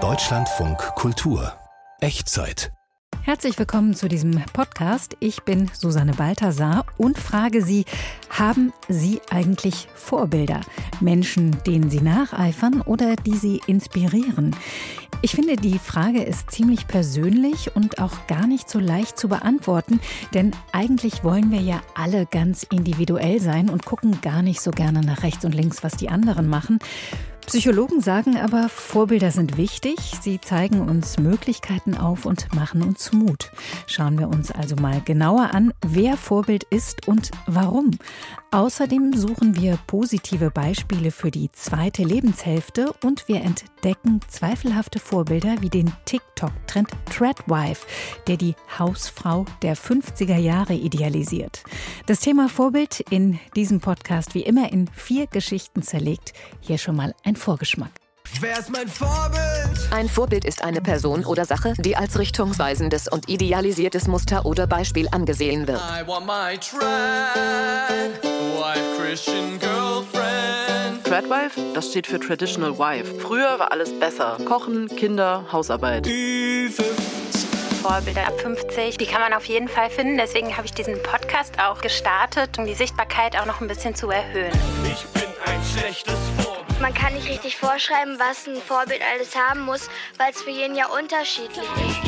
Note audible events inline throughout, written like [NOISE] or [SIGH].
Deutschlandfunk Kultur Echtzeit Herzlich willkommen zu diesem Podcast. Ich bin Susanne Balthasar und frage Sie, haben Sie eigentlich Vorbilder? Menschen, denen Sie nacheifern oder die Sie inspirieren? Ich finde, die Frage ist ziemlich persönlich und auch gar nicht so leicht zu beantworten, denn eigentlich wollen wir ja alle ganz individuell sein und gucken gar nicht so gerne nach rechts und links, was die anderen machen. Psychologen sagen aber, Vorbilder sind wichtig. Sie zeigen uns Möglichkeiten auf und machen uns Mut. Schauen wir uns also mal genauer an, wer Vorbild ist und warum. Außerdem suchen wir positive Beispiele für die zweite Lebenshälfte und wir entdecken zweifelhafte Vorbilder wie den TikTok-Trend Threadwife, der die Hausfrau der 50er Jahre idealisiert. Das Thema Vorbild in diesem Podcast wie immer in vier Geschichten zerlegt. Hier schon mal ein Vorgeschmack. Wer ist mein Vorbild? Ein Vorbild ist eine Person oder Sache, die als richtungsweisendes und idealisiertes Muster oder Beispiel angesehen wird. I want my girlfriend. Tradwife, das steht für Traditional Wife. Früher war alles besser. Kochen, Kinder, Hausarbeit. Vorbilder ab 50, die kann man auf jeden Fall finden. Deswegen habe ich diesen Podcast auch gestartet, um die Sichtbarkeit auch noch ein bisschen zu erhöhen. Ich bin ein schlechtes Vorbild. Man kann nicht richtig vorschreiben, was ein Vorbild alles haben muss, weil es für jeden ja unterschiedlich ist.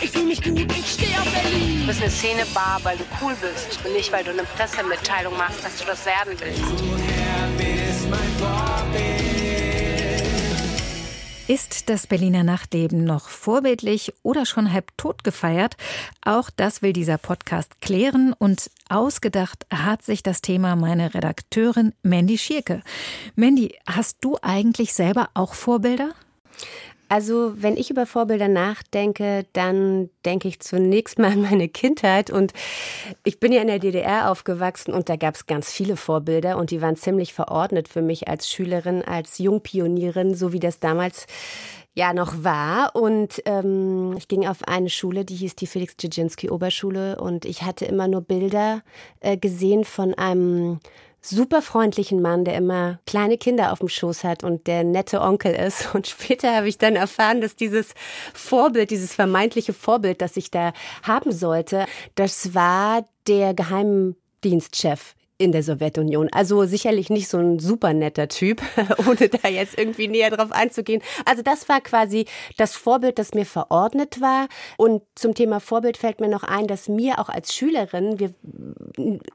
Ich fühle mich gut, ich stehe auf Berlin. Du bist eine Szenebar, weil du cool bist und nicht, weil du eine Pressemitteilung machst, dass du das werden willst. Ist das Berliner Nachtleben noch vorbildlich oder schon halb tot gefeiert? Auch das will dieser Podcast klären und ausgedacht hat sich das Thema meine Redakteurin Mandy Schierke. Mandy, hast du eigentlich selber auch Vorbilder? Also, wenn ich über Vorbilder nachdenke, dann denke ich zunächst mal an meine Kindheit. Und ich bin ja in der DDR aufgewachsen und da gab es ganz viele Vorbilder und die waren ziemlich verordnet für mich als Schülerin, als Jungpionierin, so wie das damals ja noch war. Und ähm, ich ging auf eine Schule, die hieß die Felix Dzerzhinsky Oberschule. Und ich hatte immer nur Bilder äh, gesehen von einem super freundlichen Mann, der immer kleine Kinder auf dem Schoß hat und der nette Onkel ist. [LAUGHS] Und später habe ich dann erfahren, dass dieses Vorbild, dieses vermeintliche Vorbild, das ich da haben sollte, das war der Geheimdienstchef in der Sowjetunion. Also sicherlich nicht so ein super netter Typ, [LAUGHS] ohne da jetzt irgendwie näher drauf einzugehen. Also das war quasi das Vorbild, das mir verordnet war. Und zum Thema Vorbild fällt mir noch ein, dass mir auch als Schülerin wir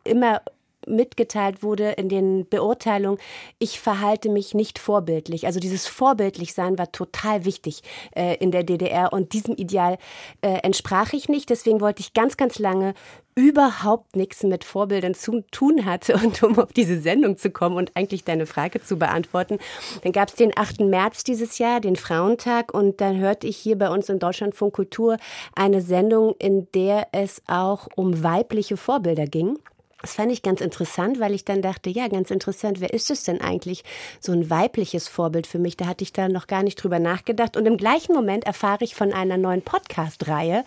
immer mitgeteilt wurde in den Beurteilungen, ich verhalte mich nicht vorbildlich. Also dieses Vorbildlichsein war total wichtig äh, in der DDR und diesem Ideal äh, entsprach ich nicht. Deswegen wollte ich ganz, ganz lange überhaupt nichts mit Vorbildern zu tun hatte und um auf diese Sendung zu kommen und eigentlich deine Frage zu beantworten, dann gab es den 8. März dieses Jahr, den Frauentag und dann hörte ich hier bei uns in Deutschlandfunk Kultur eine Sendung, in der es auch um weibliche Vorbilder ging. Das fand ich ganz interessant, weil ich dann dachte, ja, ganz interessant, wer ist es denn eigentlich? So ein weibliches Vorbild für mich. Da hatte ich da noch gar nicht drüber nachgedacht. Und im gleichen Moment erfahre ich von einer neuen Podcast-Reihe,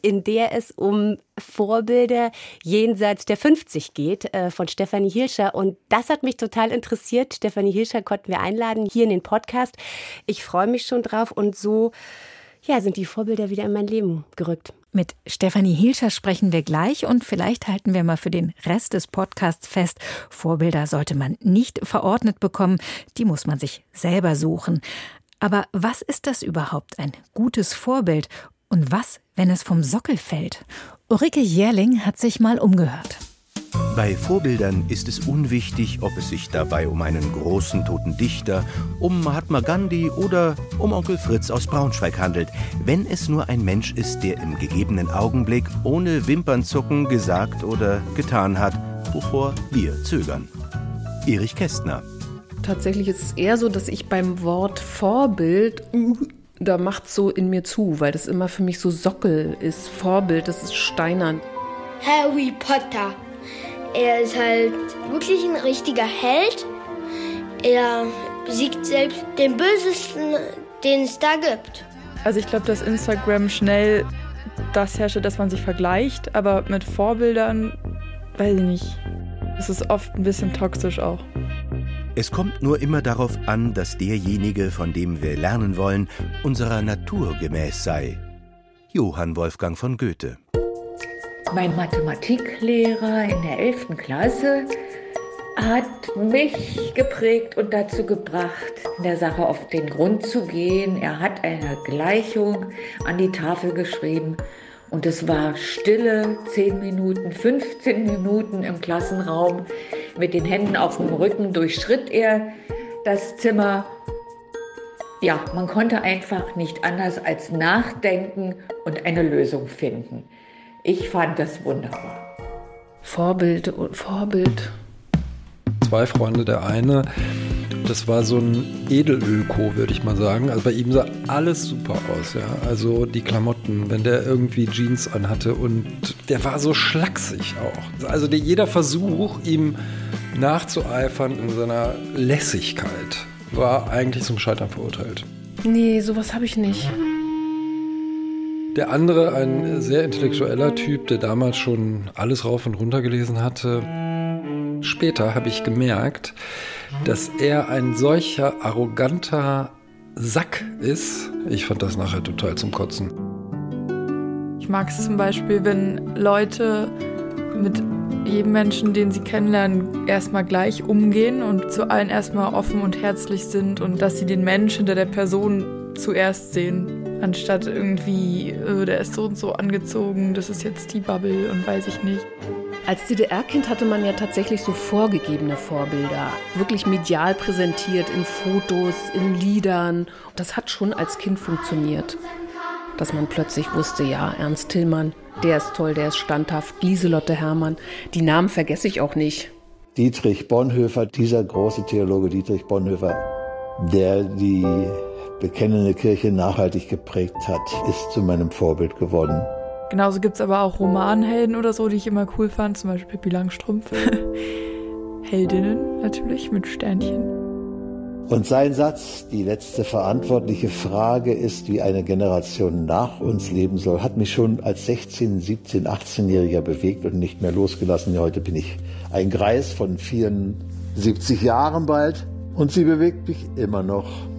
in der es um Vorbilder jenseits der 50 geht, äh, von Stefanie Hilscher. Und das hat mich total interessiert. Stefanie Hilscher konnten wir einladen hier in den Podcast. Ich freue mich schon drauf und so ja, sind die Vorbilder wieder in mein Leben gerückt. Mit Stefanie Hilscher sprechen wir gleich und vielleicht halten wir mal für den Rest des Podcasts fest, Vorbilder sollte man nicht verordnet bekommen, die muss man sich selber suchen. Aber was ist das überhaupt, ein gutes Vorbild? Und was, wenn es vom Sockel fällt? Ulrike Jährling hat sich mal umgehört. Bei Vorbildern ist es unwichtig, ob es sich dabei um einen großen toten Dichter, um Mahatma Gandhi oder um Onkel Fritz aus Braunschweig handelt, wenn es nur ein Mensch ist, der im gegebenen Augenblick ohne Wimpernzucken gesagt oder getan hat, wovor wir zögern. Erich Kästner. Tatsächlich ist es eher so, dass ich beim Wort Vorbild da macht so in mir zu, weil das immer für mich so Sockel ist. Vorbild, das ist steinern. Harry Potter. Er ist halt wirklich ein richtiger Held. Er besiegt selbst den Bösesten, den es da gibt. Also ich glaube, dass Instagram schnell das herrscht, dass man sich vergleicht, aber mit Vorbildern, weiß ich nicht. Es ist oft ein bisschen toxisch auch. Es kommt nur immer darauf an, dass derjenige, von dem wir lernen wollen, unserer Natur gemäß sei. Johann Wolfgang von Goethe. Mein Mathematiklehrer in der 11. Klasse hat mich geprägt und dazu gebracht, der Sache auf den Grund zu gehen. Er hat eine Gleichung an die Tafel geschrieben und es war stille 10 Minuten, 15 Minuten im Klassenraum. Mit den Händen auf dem Rücken durchschritt er das Zimmer. Ja, man konnte einfach nicht anders als nachdenken und eine Lösung finden. Ich fand das wunderbar. Vorbild, Vorbild. Zwei Freunde, der eine das war so ein Edelölko, würde ich mal sagen. Also bei ihm sah alles super aus, ja. Also die Klamotten, wenn der irgendwie Jeans anhatte und der war so schlaksig auch. Also der, jeder Versuch, ihm nachzueifern in seiner Lässigkeit, war eigentlich zum Scheitern verurteilt. Nee, sowas habe ich nicht. Der andere, ein sehr intellektueller Typ, der damals schon alles rauf und runter gelesen hatte. Später habe ich gemerkt, dass er ein solcher arroganter Sack ist. Ich fand das nachher total zum Kotzen. Ich mag es zum Beispiel, wenn Leute mit jedem Menschen, den sie kennenlernen, erstmal gleich umgehen und zu allen erstmal offen und herzlich sind und dass sie den Mensch hinter der Person zuerst sehen, anstatt irgendwie, äh, der ist so und so angezogen, das ist jetzt die Bubble und weiß ich nicht. Als DDR-Kind hatte man ja tatsächlich so vorgegebene Vorbilder, wirklich medial präsentiert in Fotos, in Liedern. Das hat schon als Kind funktioniert. Dass man plötzlich wusste, ja, Ernst Tillmann, der ist toll, der ist standhaft, Lieselotte Hermann, die Namen vergesse ich auch nicht. Dietrich Bonhoeffer, dieser große Theologe Dietrich Bonhoeffer, der die bekennende Kirche nachhaltig geprägt hat, ist zu meinem Vorbild geworden. Genauso gibt es aber auch Romanhelden oder so, die ich immer cool fand, zum Beispiel Pippi Langstrumpf. [LAUGHS] Heldinnen natürlich mit Sternchen. Und sein Satz, die letzte verantwortliche Frage ist, wie eine Generation nach uns leben soll, hat mich schon als 16, 17, 18-Jähriger bewegt und nicht mehr losgelassen. Heute bin ich ein Greis von 74 Jahren bald und sie bewegt mich immer noch.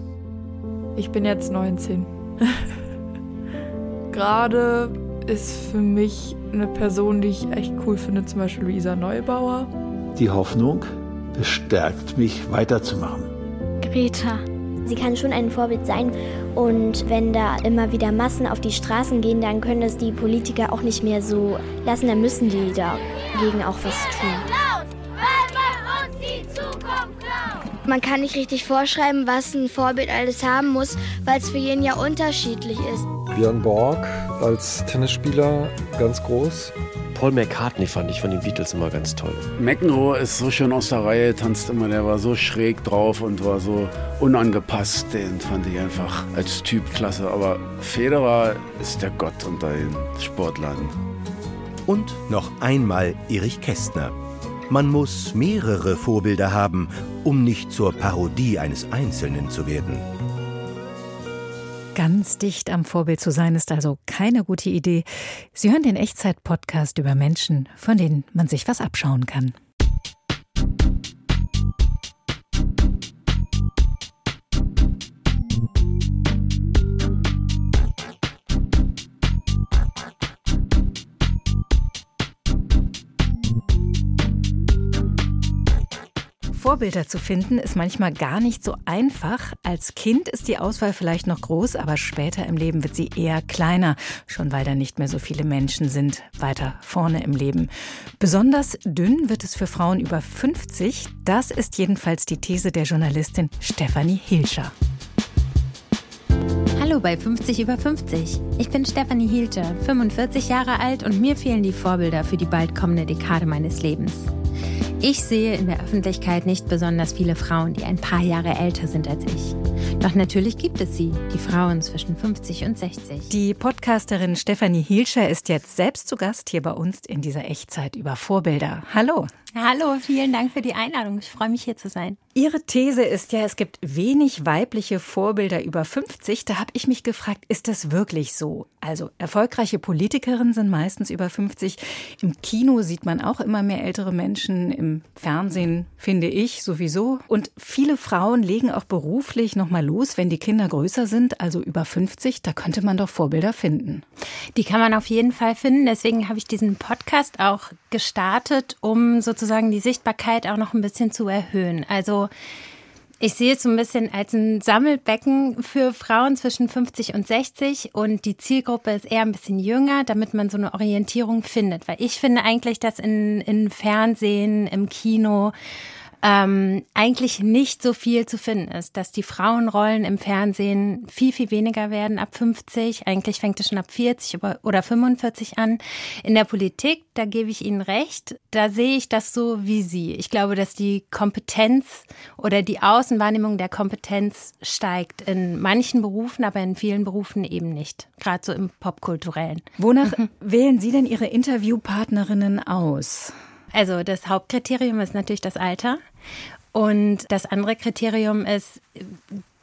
Ich bin jetzt 19. [LAUGHS] Gerade ist für mich eine Person, die ich echt cool finde, zum Beispiel Luisa Neubauer. Die Hoffnung bestärkt mich weiterzumachen. Greta. Sie kann schon ein Vorbild sein. Und wenn da immer wieder Massen auf die Straßen gehen, dann können das die Politiker auch nicht mehr so lassen. Dann müssen die dagegen auch was tun. Man kann nicht richtig vorschreiben, was ein Vorbild alles haben muss, weil es für jeden ja unterschiedlich ist. Björn Borg als Tennisspieler ganz groß. Paul McCartney fand ich von den Beatles immer ganz toll. McEnroe ist so schön aus der Reihe, tanzt immer, der war so schräg drauf und war so unangepasst. Den fand ich einfach als Typ klasse. Aber Federer ist der Gott unter den Sportlern. Und noch einmal Erich Kästner. Man muss mehrere Vorbilder haben, um nicht zur Parodie eines Einzelnen zu werden. Ganz dicht am Vorbild zu sein ist also keine gute Idee. Sie hören den Echtzeit-Podcast über Menschen, von denen man sich was abschauen kann. Vorbilder zu finden ist manchmal gar nicht so einfach. Als Kind ist die Auswahl vielleicht noch groß, aber später im Leben wird sie eher kleiner, schon weil da nicht mehr so viele Menschen sind weiter vorne im Leben. Besonders dünn wird es für Frauen über 50. Das ist jedenfalls die These der Journalistin Stefanie Hilscher. Hallo bei 50 über 50. Ich bin Stefanie Hilscher, 45 Jahre alt und mir fehlen die Vorbilder für die bald kommende Dekade meines Lebens. Ich sehe in der Öffentlichkeit nicht besonders viele Frauen, die ein paar Jahre älter sind als ich. Doch natürlich gibt es sie, die Frauen zwischen 50 und 60. Die Podcasterin Stefanie Hielscher ist jetzt selbst zu Gast hier bei uns in dieser Echtzeit über Vorbilder. Hallo. Hallo, vielen Dank für die Einladung. Ich freue mich hier zu sein. Ihre These ist ja, es gibt wenig weibliche Vorbilder über 50. Da habe ich mich gefragt, ist das wirklich so? Also erfolgreiche Politikerinnen sind meistens über 50. Im Kino sieht man auch immer mehr ältere Menschen, im Fernsehen finde ich sowieso. Und viele Frauen legen auch beruflich nochmal los, wenn die Kinder größer sind, also über 50. Da könnte man doch Vorbilder finden. Die kann man auf jeden Fall finden. Deswegen habe ich diesen Podcast auch gestartet, um sozusagen die Sichtbarkeit auch noch ein bisschen zu erhöhen. Also ich sehe es so ein bisschen als ein Sammelbecken für Frauen zwischen 50 und 60 und die Zielgruppe ist eher ein bisschen jünger, damit man so eine Orientierung findet. Weil ich finde eigentlich, dass in, in Fernsehen, im Kino ähm, eigentlich nicht so viel zu finden ist, dass die Frauenrollen im Fernsehen viel, viel weniger werden ab 50. Eigentlich fängt es schon ab 40 oder 45 an. In der Politik, da gebe ich Ihnen recht, da sehe ich das so wie Sie. Ich glaube, dass die Kompetenz oder die Außenwahrnehmung der Kompetenz steigt in manchen Berufen, aber in vielen Berufen eben nicht. Gerade so im Popkulturellen. Wonach wählen Sie denn Ihre Interviewpartnerinnen aus? Also das Hauptkriterium ist natürlich das Alter. Und das andere Kriterium ist,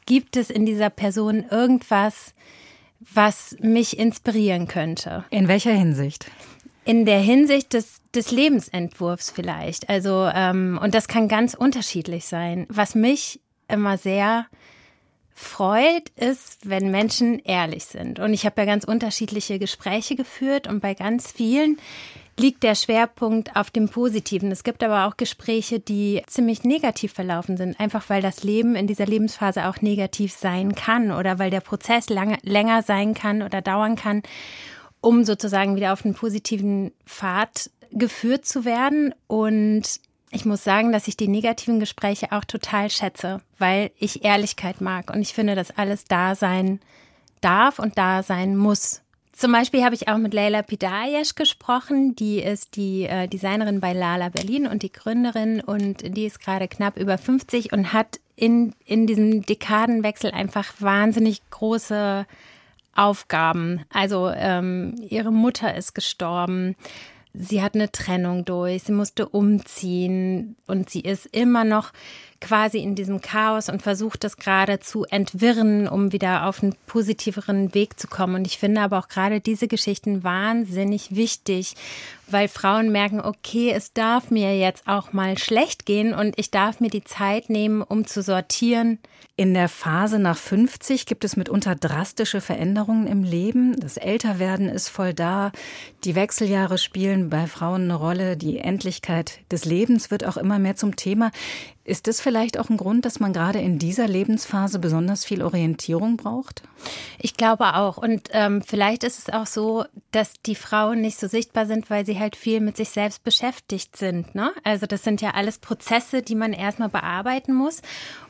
gibt es in dieser Person irgendwas, was mich inspirieren könnte? In welcher Hinsicht? In der Hinsicht des, des Lebensentwurfs vielleicht. Also, ähm, und das kann ganz unterschiedlich sein. Was mich immer sehr freut, ist, wenn Menschen ehrlich sind. Und ich habe ja ganz unterschiedliche Gespräche geführt und bei ganz vielen liegt der Schwerpunkt auf dem Positiven. Es gibt aber auch Gespräche, die ziemlich negativ verlaufen sind, einfach weil das Leben in dieser Lebensphase auch negativ sein kann oder weil der Prozess lange, länger sein kann oder dauern kann, um sozusagen wieder auf einen positiven Pfad geführt zu werden. Und ich muss sagen, dass ich die negativen Gespräche auch total schätze, weil ich Ehrlichkeit mag und ich finde, dass alles da sein darf und da sein muss. Zum Beispiel habe ich auch mit Leila Pidayesh gesprochen. Die ist die äh, Designerin bei Lala Berlin und die Gründerin und die ist gerade knapp über 50 und hat in, in diesem Dekadenwechsel einfach wahnsinnig große Aufgaben. Also ähm, ihre Mutter ist gestorben. Sie hat eine Trennung durch, sie musste umziehen und sie ist immer noch quasi in diesem Chaos und versucht das gerade zu entwirren, um wieder auf einen positiveren Weg zu kommen. Und ich finde aber auch gerade diese Geschichten wahnsinnig wichtig, weil Frauen merken, okay, es darf mir jetzt auch mal schlecht gehen und ich darf mir die Zeit nehmen, um zu sortieren. In der Phase nach 50 gibt es mitunter drastische Veränderungen im Leben. Das Älterwerden ist voll da. Die Wechseljahre spielen bei Frauen eine Rolle. Die Endlichkeit des Lebens wird auch immer mehr zum Thema. Ist das vielleicht auch ein Grund, dass man gerade in dieser Lebensphase besonders viel Orientierung braucht? Ich glaube auch. Und ähm, vielleicht ist es auch so, dass die Frauen nicht so sichtbar sind, weil sie halt viel mit sich selbst beschäftigt sind. Ne? Also das sind ja alles Prozesse, die man erstmal bearbeiten muss.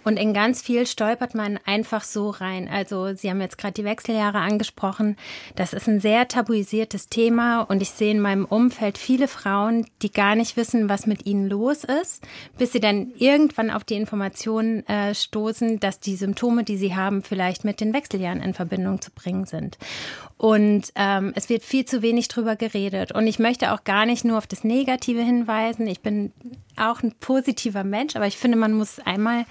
Und in ganz viel stolpert man einfach so rein. Also Sie haben jetzt gerade die Wechseljahre angesprochen. Das ist ein sehr tabuisiertes Thema. Und ich sehe in meinem Umfeld viele Frauen, die gar nicht wissen, was mit ihnen los ist, bis sie dann irgendwann auf die Information äh, stoßen, dass die Symptome, die sie haben, vielleicht mit den Wechseljahren in Verbindung zu bringen sind. Und ähm, es wird viel zu wenig drüber geredet. Und ich möchte auch gar nicht nur auf das Negative hinweisen. Ich bin auch ein positiver Mensch, aber ich finde, man muss einmal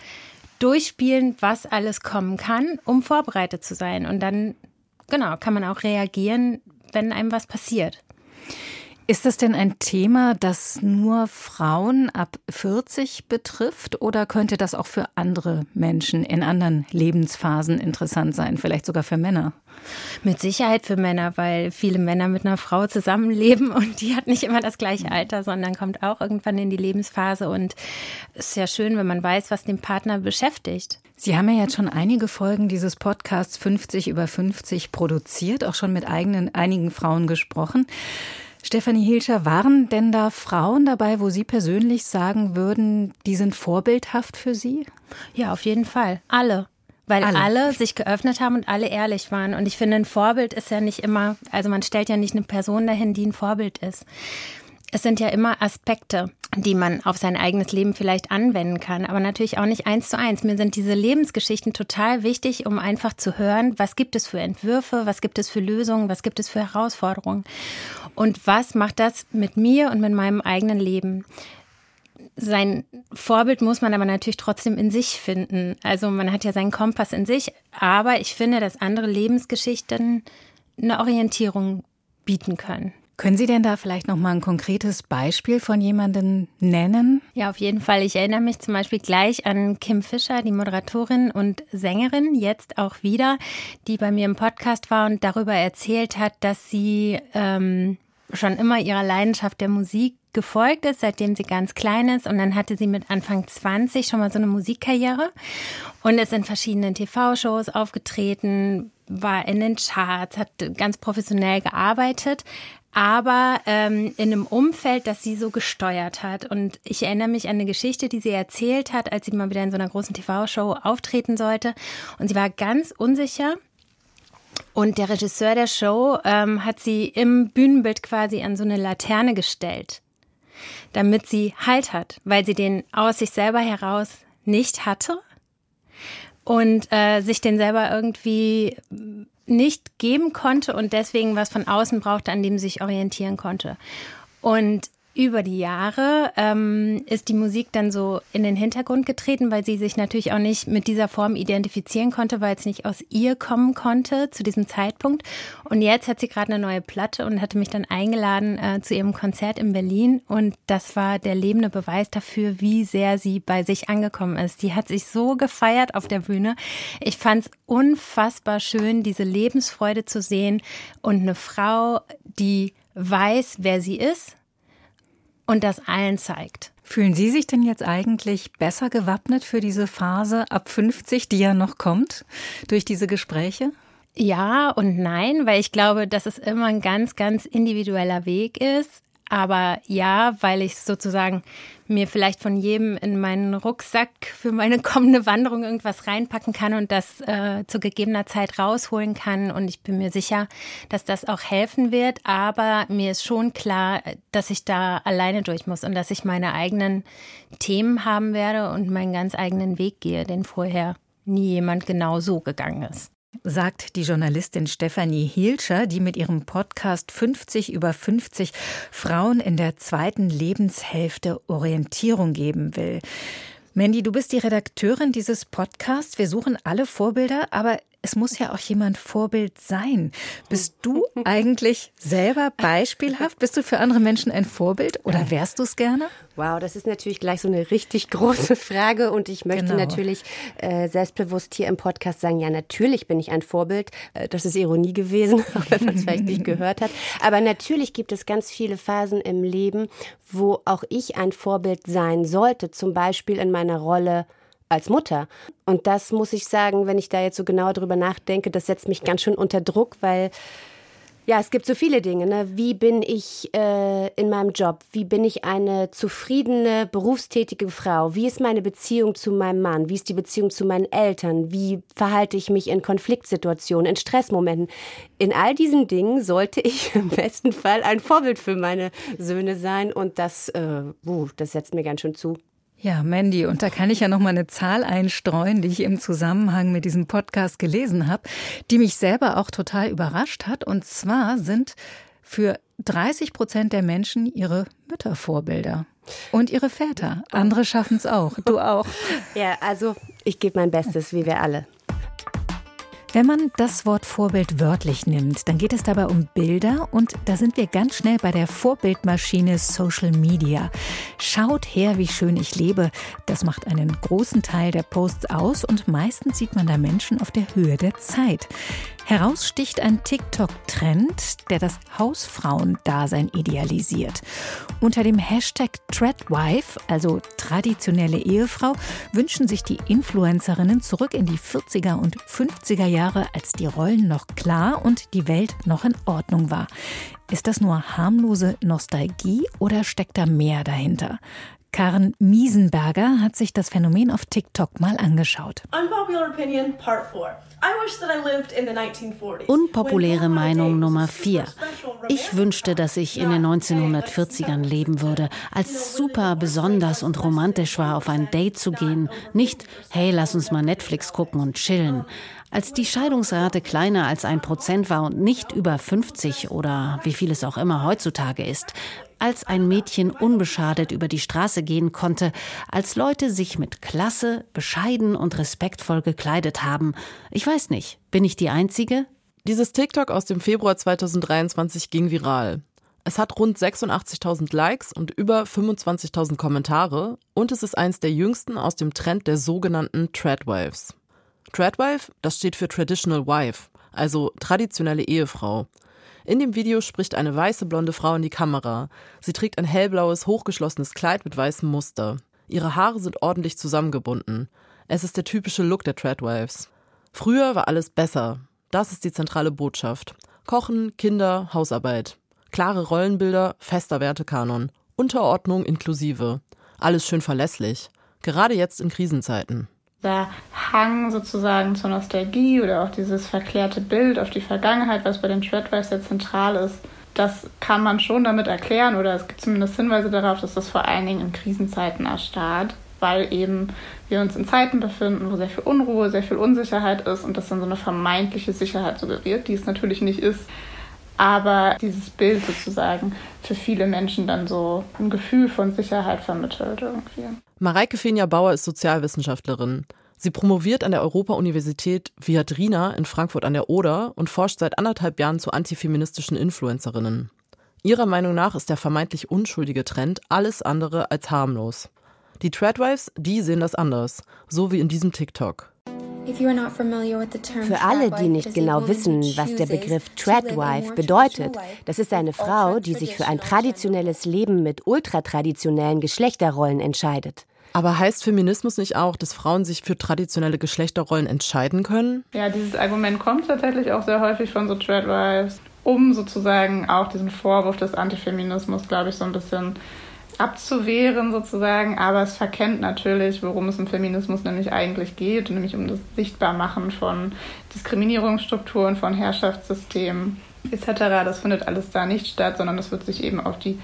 durchspielen, was alles kommen kann, um vorbereitet zu sein. Und dann, genau, kann man auch reagieren, wenn einem was passiert. Ist das denn ein Thema, das nur Frauen ab 40 betrifft oder könnte das auch für andere Menschen in anderen Lebensphasen interessant sein, vielleicht sogar für Männer? Mit Sicherheit für Männer, weil viele Männer mit einer Frau zusammenleben und die hat nicht immer das gleiche Alter, sondern kommt auch irgendwann in die Lebensphase und es ist ja schön, wenn man weiß, was den Partner beschäftigt. Sie haben ja jetzt schon einige Folgen dieses Podcasts 50 über 50 produziert, auch schon mit eigenen, einigen Frauen gesprochen. Stefanie Hilscher, waren denn da Frauen dabei, wo Sie persönlich sagen würden, die sind vorbildhaft für Sie? Ja, auf jeden Fall. Alle. Weil alle. alle. sich geöffnet haben und alle ehrlich waren. Und ich finde, ein Vorbild ist ja nicht immer, also man stellt ja nicht eine Person dahin, die ein Vorbild ist. Es sind ja immer Aspekte, die man auf sein eigenes Leben vielleicht anwenden kann, aber natürlich auch nicht eins zu eins. Mir sind diese Lebensgeschichten total wichtig, um einfach zu hören, was gibt es für Entwürfe, was gibt es für Lösungen, was gibt es für Herausforderungen und was macht das mit mir und mit meinem eigenen Leben. sein Vorbild muss man aber natürlich trotzdem in sich finden. Also man hat ja seinen Kompass in sich, aber ich finde, dass andere Lebensgeschichten eine Orientierung bieten können. Können Sie denn da vielleicht noch mal ein konkretes Beispiel von jemandem nennen? Ja, auf jeden Fall. Ich erinnere mich zum Beispiel gleich an Kim Fischer, die Moderatorin und Sängerin, jetzt auch wieder, die bei mir im Podcast war und darüber erzählt hat, dass sie ähm, schon immer ihrer Leidenschaft der Musik gefolgt ist, seitdem sie ganz klein ist. Und dann hatte sie mit Anfang 20 schon mal so eine Musikkarriere und ist in verschiedenen TV-Shows aufgetreten, war in den Charts, hat ganz professionell gearbeitet, aber ähm, in einem Umfeld, das sie so gesteuert hat. Und ich erinnere mich an eine Geschichte, die sie erzählt hat, als sie mal wieder in so einer großen TV-Show auftreten sollte. Und sie war ganz unsicher. Und der Regisseur der Show ähm, hat sie im Bühnenbild quasi an so eine Laterne gestellt, damit sie Halt hat, weil sie den aus sich selber heraus nicht hatte und äh, sich den selber irgendwie nicht geben konnte und deswegen was von außen brauchte, an dem sie sich orientieren konnte. Und über die Jahre ähm, ist die Musik dann so in den Hintergrund getreten, weil sie sich natürlich auch nicht mit dieser Form identifizieren konnte, weil es nicht aus ihr kommen konnte zu diesem Zeitpunkt. Und jetzt hat sie gerade eine neue Platte und hatte mich dann eingeladen äh, zu ihrem Konzert in Berlin. Und das war der lebende Beweis dafür, wie sehr sie bei sich angekommen ist. Die hat sich so gefeiert auf der Bühne. Ich fand es unfassbar schön, diese Lebensfreude zu sehen und eine Frau, die weiß, wer sie ist und das allen zeigt. Fühlen Sie sich denn jetzt eigentlich besser gewappnet für diese Phase ab 50, die ja noch kommt, durch diese Gespräche? Ja und nein, weil ich glaube, dass es immer ein ganz, ganz individueller Weg ist. Aber ja, weil ich sozusagen mir vielleicht von jedem in meinen Rucksack für meine [LAUGHS] kommende Wanderung irgendwas reinpacken kann und das äh, zu gegebener Zeit rausholen kann. Und ich bin mir sicher, dass das auch helfen wird. Aber mir ist schon klar, dass ich da alleine durch muss und dass ich meine eigenen Themen haben werde und meinen ganz eigenen Weg gehe, den vorher nie jemand genau so gegangen ist sagt die Journalistin Stefanie Hielscher, die mit ihrem Podcast 50 über 50 Frauen in der zweiten Lebenshälfte Orientierung geben will. Mandy, du bist die Redakteurin dieses Podcasts. Wir suchen alle Vorbilder, aber es muss ja auch jemand Vorbild sein. Bist du [LAUGHS] eigentlich selber beispielhaft? Bist du für andere Menschen ein Vorbild oder wärst du es gerne? Wow, das ist natürlich gleich so eine richtig große [LAUGHS] Frage und ich möchte genau. natürlich äh, selbstbewusst hier im Podcast sagen, ja, natürlich bin ich ein Vorbild. Äh, das ist Ironie gewesen, auch [LAUGHS] wenn man es vielleicht nicht gehört hat. Aber natürlich gibt es ganz viele Phasen im Leben, wo auch ich ein Vorbild sein sollte, zum Beispiel in meiner Rolle als Mutter. Und das muss ich sagen, wenn ich da jetzt so genau drüber nachdenke, das setzt mich ganz schön unter Druck, weil ja, es gibt so viele Dinge. Ne? Wie bin ich äh, in meinem Job? Wie bin ich eine zufriedene, berufstätige Frau? Wie ist meine Beziehung zu meinem Mann? Wie ist die Beziehung zu meinen Eltern? Wie verhalte ich mich in Konfliktsituationen, in Stressmomenten? In all diesen Dingen sollte ich [LAUGHS] im besten Fall ein Vorbild für meine Söhne sein. Und das, äh, uh, das setzt mir ganz schön zu. Ja, Mandy, und da kann ich ja noch mal eine Zahl einstreuen, die ich im Zusammenhang mit diesem Podcast gelesen habe, die mich selber auch total überrascht hat. Und zwar sind für 30 Prozent der Menschen ihre Mütter Vorbilder. Und ihre Väter. Andere schaffen es auch. Du auch. Ja, also ich gebe mein Bestes, wie wir alle. Wenn man das Wort Vorbild wörtlich nimmt, dann geht es dabei um Bilder und da sind wir ganz schnell bei der Vorbildmaschine Social Media. Schaut her, wie schön ich lebe. Das macht einen großen Teil der Posts aus und meistens sieht man da Menschen auf der Höhe der Zeit. Heraussticht ein TikTok-Trend, der das Hausfrauendasein idealisiert. Unter dem Hashtag Treadwife, also traditionelle Ehefrau, wünschen sich die Influencerinnen zurück in die 40er und 50er Jahre, als die Rollen noch klar und die Welt noch in Ordnung war. Ist das nur harmlose Nostalgie oder steckt da mehr dahinter? Karen Miesenberger hat sich das Phänomen auf TikTok mal angeschaut. Unpopuläre Meinung Nummer 4. Ich wünschte, dass ich in den 1940ern leben würde, als super besonders und romantisch war, auf ein Date zu gehen. Nicht, hey, lass uns mal Netflix gucken und chillen. Als die Scheidungsrate kleiner als ein Prozent war und nicht über 50 oder wie viel es auch immer heutzutage ist, als ein Mädchen unbeschadet über die Straße gehen konnte, als Leute sich mit Klasse, bescheiden und respektvoll gekleidet haben. Ich weiß nicht, bin ich die Einzige? Dieses TikTok aus dem Februar 2023 ging viral. Es hat rund 86.000 Likes und über 25.000 Kommentare und es ist eins der jüngsten aus dem Trend der sogenannten Tradwives. Tradwife, das steht für Traditional Wife, also traditionelle Ehefrau. In dem Video spricht eine weiße blonde Frau in die Kamera. Sie trägt ein hellblaues, hochgeschlossenes Kleid mit weißem Muster. Ihre Haare sind ordentlich zusammengebunden. Es ist der typische Look der Tradwives. Früher war alles besser. Das ist die zentrale Botschaft. Kochen, Kinder, Hausarbeit. Klare Rollenbilder, fester Wertekanon. Unterordnung inklusive. Alles schön verlässlich. Gerade jetzt in Krisenzeiten. Der Hang sozusagen zur Nostalgie oder auch dieses verklärte Bild auf die Vergangenheit, was bei den Treadwives sehr zentral ist, das kann man schon damit erklären oder es gibt zumindest Hinweise darauf, dass das vor allen Dingen in Krisenzeiten erstarrt, weil eben wir uns in Zeiten befinden, wo sehr viel Unruhe, sehr viel Unsicherheit ist und das dann so eine vermeintliche Sicherheit suggeriert, die es natürlich nicht ist aber dieses Bild sozusagen für viele Menschen dann so ein Gefühl von Sicherheit vermittelt irgendwie. Mareike Fenja Bauer ist Sozialwissenschaftlerin. Sie promoviert an der Europa-Universität Viadrina in Frankfurt an der Oder und forscht seit anderthalb Jahren zu antifeministischen Influencerinnen. Ihrer Meinung nach ist der vermeintlich unschuldige Trend alles andere als harmlos. Die Tradwives, die sehen das anders, so wie in diesem TikTok. Für alle, die nicht genau wissen, was der Begriff Tradwife bedeutet, das ist eine Frau, die sich für ein traditionelles Leben mit ultratraditionellen Geschlechterrollen entscheidet. Aber heißt Feminismus nicht auch, dass Frauen sich für traditionelle Geschlechterrollen entscheiden können? Ja, dieses Argument kommt tatsächlich auch sehr häufig von so Tradwives, um sozusagen auch diesen Vorwurf des Antifeminismus, glaube ich, so ein bisschen abzuwehren sozusagen, aber es verkennt natürlich, worum es im Feminismus nämlich eigentlich geht, nämlich um das Sichtbarmachen von Diskriminierungsstrukturen, von Herrschaftssystemen etc. Das findet alles da nicht statt, sondern das wird sich eben auf die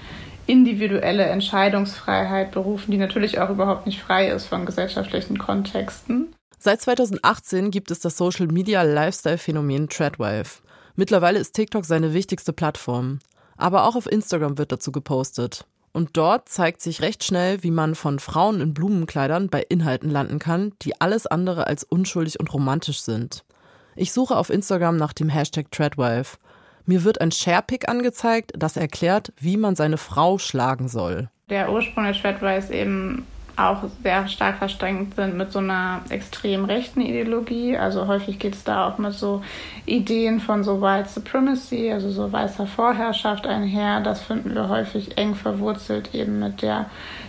individuelle Entscheidungsfreiheit berufen, die natürlich auch überhaupt nicht frei ist von gesellschaftlichen Kontexten. Seit 2018 gibt es das Social Media Lifestyle Phänomen Tradwife. Mittlerweile ist TikTok seine wichtigste Plattform. Aber auch auf Instagram wird dazu gepostet. Und dort zeigt sich recht schnell, wie man von Frauen in Blumenkleidern bei Inhalten landen kann, die alles andere als unschuldig und romantisch sind. Ich suche auf Instagram nach dem Hashtag Treadwife. Mir wird ein Sharepick angezeigt, das erklärt, wie man seine Frau schlagen soll. Der Ursprung Treadwife ist eben auch sehr stark verstrengt sind mit so einer extrem rechten Ideologie. Also häufig geht es da auch mit so Ideen von so White Supremacy, also so weißer Vorherrschaft einher. Das finden wir häufig eng verwurzelt eben mit der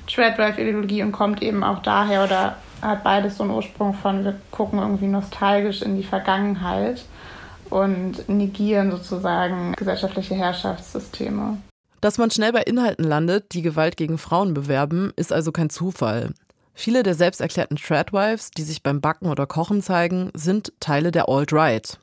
Treadwife-Ideologie und kommt eben auch daher oder hat beides so einen Ursprung von, wir gucken irgendwie nostalgisch in die Vergangenheit und negieren sozusagen gesellschaftliche Herrschaftssysteme. Dass man schnell bei Inhalten landet, die Gewalt gegen Frauen bewerben, ist also kein Zufall. Viele der selbsterklärten Tradwives, die sich beim Backen oder Kochen zeigen, sind Teile der Alt-Right.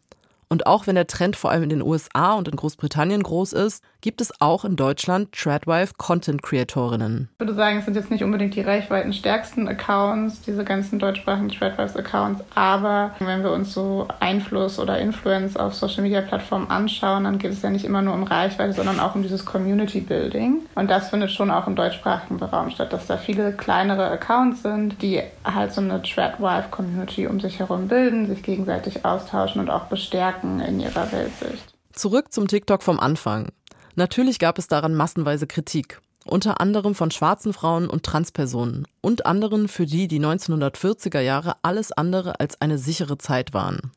Und auch wenn der Trend vor allem in den USA und in Großbritannien groß ist, gibt es auch in Deutschland Tradwife Content Creatorinnen. Ich würde sagen, es sind jetzt nicht unbedingt die reichweitenstärksten Accounts, diese ganzen deutschsprachigen Tradwives Accounts, aber wenn wir uns so Einfluss oder Influence auf Social Media Plattformen anschauen, dann geht es ja nicht immer nur um Reichweite, sondern auch um dieses Community Building. Und das findet schon auch im deutschsprachigen Raum statt, dass da viele kleinere Accounts sind, die halt so eine Tradwife Community um sich herum bilden, sich gegenseitig austauschen und auch bestärken Stärken in ihrer Weltsicht. Zurück zum TikTok vom Anfang. Natürlich gab es daran massenweise Kritik. Unter anderem von schwarzen Frauen und Transpersonen und anderen, für die die 1940er Jahre alles andere als eine sichere Zeit waren.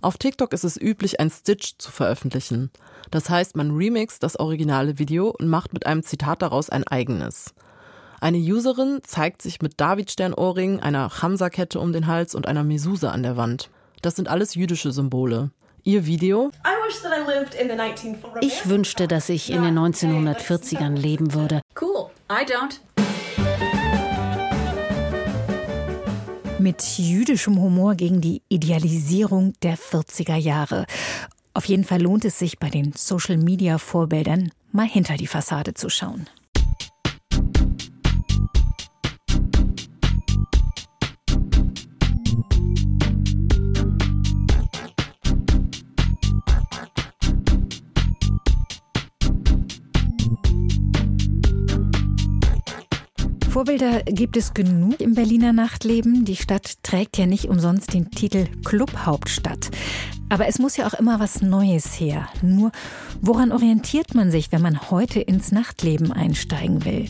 Auf TikTok ist es üblich, ein Stitch zu veröffentlichen. Das heißt, man remixt das originale Video und macht mit einem Zitat daraus ein eigenes. Eine Userin zeigt sich mit Davidsternohrringen, einer Hamza-Kette um den Hals und einer Mesuse an der Wand. Das sind alles jüdische Symbole. Ihr Video? Ich wünschte, dass ich in den 1940ern leben würde. Cool, I don't. Mit jüdischem Humor gegen die Idealisierung der 40er Jahre. Auf jeden Fall lohnt es sich bei den Social-Media-Vorbildern mal hinter die Fassade zu schauen. Vorbilder gibt es genug im Berliner Nachtleben. Die Stadt trägt ja nicht umsonst den Titel Clubhauptstadt. Aber es muss ja auch immer was Neues her. Nur, woran orientiert man sich, wenn man heute ins Nachtleben einsteigen will?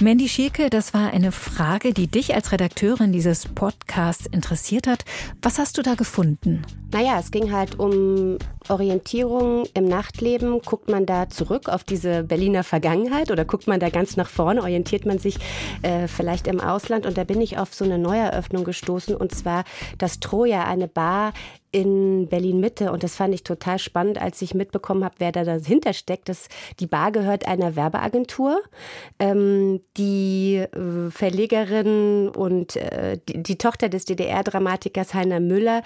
Mandy Schielke, das war eine Frage, die dich als Redakteurin dieses Podcasts interessiert hat. Was hast du da gefunden? Naja, es ging halt um Orientierung im Nachtleben. Guckt man da zurück auf diese Berliner Vergangenheit oder guckt man da ganz nach vorne? Orientiert man sich äh, vielleicht im Ausland? Und da bin ich auf so eine Neueröffnung gestoßen und zwar das Troja, eine Bar in Berlin Mitte und das fand ich total spannend, als ich mitbekommen habe, wer da dahinter steckt. Das, die Bar gehört einer Werbeagentur. Ähm, die äh, Verlegerin und äh, die, die Tochter des DDR-Dramatikers Heiner Müller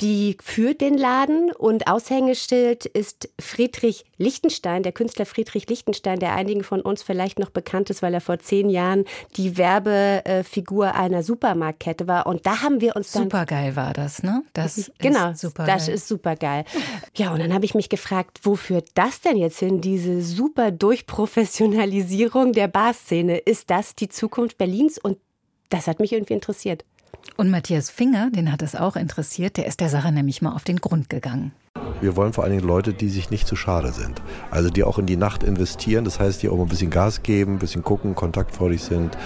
die führt den Laden und Aushängeschild ist Friedrich Lichtenstein, der Künstler Friedrich Lichtenstein, der einigen von uns vielleicht noch bekannt ist, weil er vor zehn Jahren die Werbefigur einer Supermarktkette war. Und da haben wir uns dann. Supergeil war das, ne? Das genau, ist super das ist supergeil. Ja, und dann habe ich mich gefragt, wo führt das denn jetzt hin, diese super Durchprofessionalisierung der Barszene? Ist das die Zukunft Berlins? Und das hat mich irgendwie interessiert. Und Matthias Finger, den hat es auch interessiert, der ist der Sache nämlich mal auf den Grund gegangen. Wir wollen vor allen Dingen Leute, die sich nicht zu schade sind. Also die auch in die Nacht investieren, das heißt, die auch mal ein bisschen Gas geben, ein bisschen gucken, kontaktfreudig sind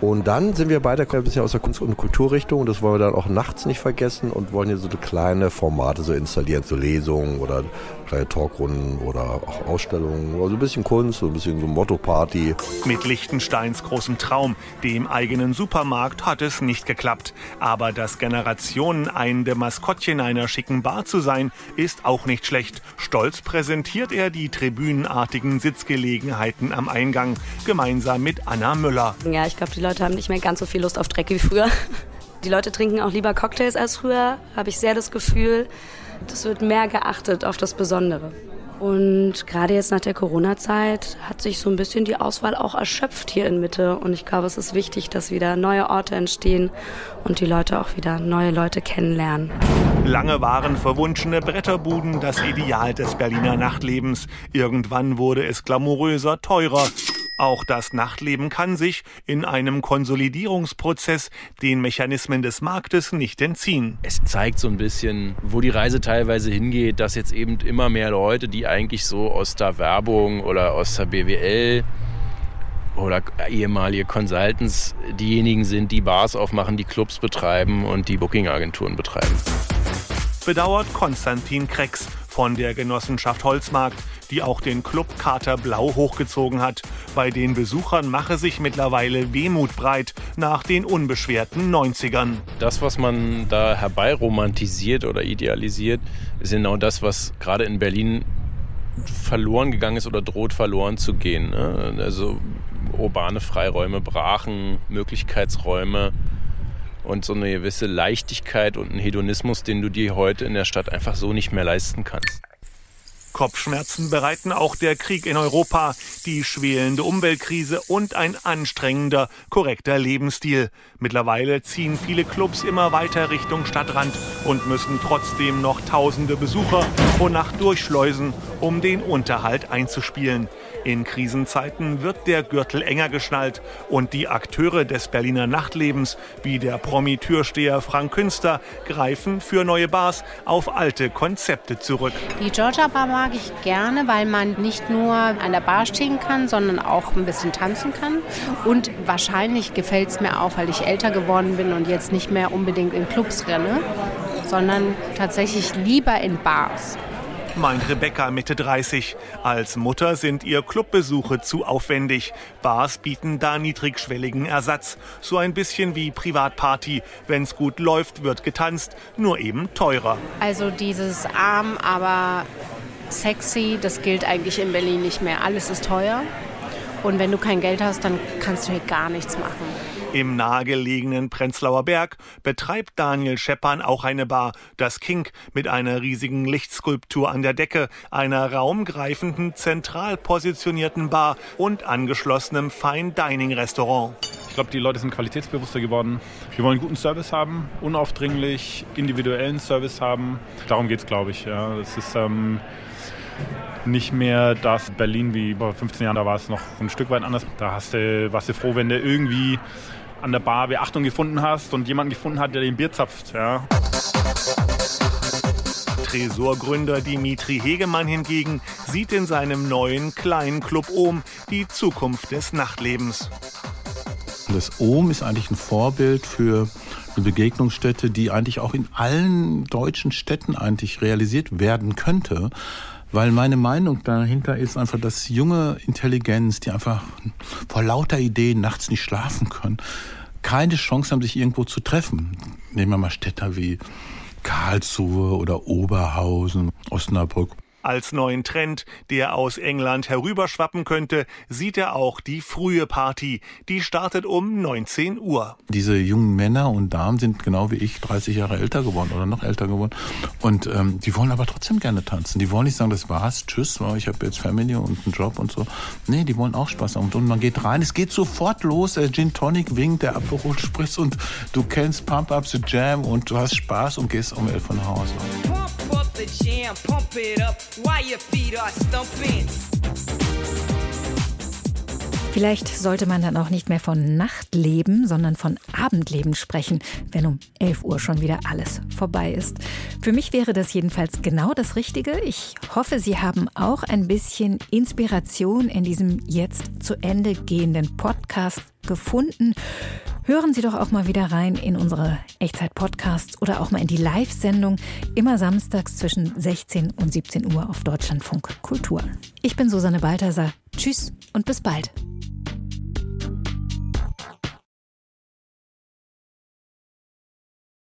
und dann sind wir beide ein bisschen aus der Kunst- und Kulturrichtung. Das wollen wir dann auch nachts nicht vergessen und wollen hier so kleine Formate so installieren, so Lesungen oder kleine Talkrunden oder auch Ausstellungen. Also ein bisschen Kunst, so ein bisschen so Motto-Party. Mit Lichtensteins großem Traum, dem eigenen Supermarkt, hat es nicht geklappt. Aber das generationeneinende Maskottchen einer schicken Bar zu sein, ist auch nicht schlecht. Stolz präsentiert er die tribünenartigen Sitzgelegenheiten am Eingang, gemeinsam mit Anna Müller. Ja, ich glaube, die Leute haben nicht mehr ganz so viel Lust auf Dreck wie früher. Die Leute trinken auch lieber Cocktails als früher, habe ich sehr das Gefühl. Das wird mehr geachtet auf das Besondere. Und gerade jetzt nach der Corona-Zeit hat sich so ein bisschen die Auswahl auch erschöpft hier in Mitte. Und ich glaube, es ist wichtig, dass wieder neue Orte entstehen und die Leute auch wieder neue Leute kennenlernen. Lange waren verwunschene Bretterbuden das Ideal des Berliner Nachtlebens. Irgendwann wurde es glamouröser, teurer. Auch das Nachtleben kann sich in einem Konsolidierungsprozess den Mechanismen des Marktes nicht entziehen. Es zeigt so ein bisschen, wo die Reise teilweise hingeht, dass jetzt eben immer mehr Leute, die eigentlich so aus der Werbung oder aus der BWL oder ehemalige Consultants diejenigen sind, die Bars aufmachen, die Clubs betreiben und die Bookingagenturen betreiben. Bedauert Konstantin Krex von der Genossenschaft Holzmarkt, die auch den Club Kater Blau hochgezogen hat. Bei den Besuchern mache sich mittlerweile Wehmut breit nach den unbeschwerten 90ern. Das, was man da herbeiromantisiert oder idealisiert, ist genau das, was gerade in Berlin verloren gegangen ist oder droht verloren zu gehen. Ne? Also urbane Freiräume, Brachen, Möglichkeitsräume und so eine gewisse Leichtigkeit und ein Hedonismus, den du dir heute in der Stadt einfach so nicht mehr leisten kannst. Kopfschmerzen bereiten auch der Krieg in Europa, die schwelende Umweltkrise und ein anstrengender, korrekter Lebensstil. Mittlerweile ziehen viele Clubs immer weiter Richtung Stadtrand und müssen trotzdem noch tausende Besucher pro Nacht durchschleusen, um den Unterhalt einzuspielen. In Krisenzeiten wird der Gürtel enger geschnallt und die Akteure des Berliner Nachtlebens, wie der Promi-Türsteher Frank Künster, greifen für neue Bars auf alte Konzepte zurück. Die Georgia Bar mag ich gerne, weil man nicht nur an der Bar stehen kann, sondern auch ein bisschen tanzen kann. Und wahrscheinlich gefällt es mir auch, weil ich älter geworden bin und jetzt nicht mehr unbedingt in Clubs renne, sondern tatsächlich lieber in Bars meint Rebecca Mitte 30. Als Mutter sind ihr Clubbesuche zu aufwendig. Bars bieten da niedrigschwelligen Ersatz. So ein bisschen wie Privatparty. Wenn's gut läuft, wird getanzt, nur eben teurer. Also dieses arm, aber sexy, das gilt eigentlich in Berlin nicht mehr. Alles ist teuer. Und wenn du kein Geld hast, dann kannst du hier gar nichts machen. Im nahegelegenen Prenzlauer Berg betreibt Daniel Scheppan auch eine Bar, das Kink, mit einer riesigen Lichtskulptur an der Decke, einer raumgreifenden, zentral positionierten Bar und angeschlossenem Fine Dining Restaurant. Ich glaube, die Leute sind qualitätsbewusster geworden. Wir wollen guten Service haben, unaufdringlich, individuellen Service haben. Darum geht es, glaube ich. Ja. Das ist, ähm nicht mehr das Berlin wie vor 15 Jahren. Da war es noch ein Stück weit anders. Da hast du, warst du froh, wenn du irgendwie an der Bar Beachtung gefunden hast und jemanden gefunden hat, der den Bier zapft. Ja. Tresorgründer Dimitri Hegemann hingegen sieht in seinem neuen kleinen Club Ohm die Zukunft des Nachtlebens. Das Ohm ist eigentlich ein Vorbild für eine Begegnungsstätte, die eigentlich auch in allen deutschen Städten eigentlich realisiert werden könnte. Weil meine Meinung dahinter ist einfach, dass junge Intelligenz, die einfach vor lauter Ideen nachts nicht schlafen können, keine Chance haben, sich irgendwo zu treffen. Nehmen wir mal Städte wie Karlsruhe oder Oberhausen, Osnabrück. Als neuen Trend, der aus England herüberschwappen könnte, sieht er auch die frühe Party. Die startet um 19 Uhr. Diese jungen Männer und Damen sind genau wie ich 30 Jahre älter geworden oder noch älter geworden. Und ähm, die wollen aber trotzdem gerne tanzen. Die wollen nicht sagen, das war's, tschüss, ich habe jetzt Family und einen Job und so. Nee, die wollen auch Spaß haben. Und man geht rein, es geht sofort los. Der Gin Tonic winkt, der Aperol spritzt und du kennst Pump Up the Jam und du hast Spaß und gehst um elf nach Hause. The jam, pump it up while your feet are stumping. Vielleicht sollte man dann auch nicht mehr von Nachtleben, sondern von Abendleben sprechen, wenn um 11 Uhr schon wieder alles vorbei ist. Für mich wäre das jedenfalls genau das Richtige. Ich hoffe, Sie haben auch ein bisschen Inspiration in diesem jetzt zu Ende gehenden Podcast gefunden. Hören Sie doch auch mal wieder rein in unsere Echtzeit-Podcasts oder auch mal in die Live-Sendung, immer samstags zwischen 16 und 17 Uhr auf Deutschlandfunk Kultur. Ich bin Susanne Balthasar. Tschüss und bis bald.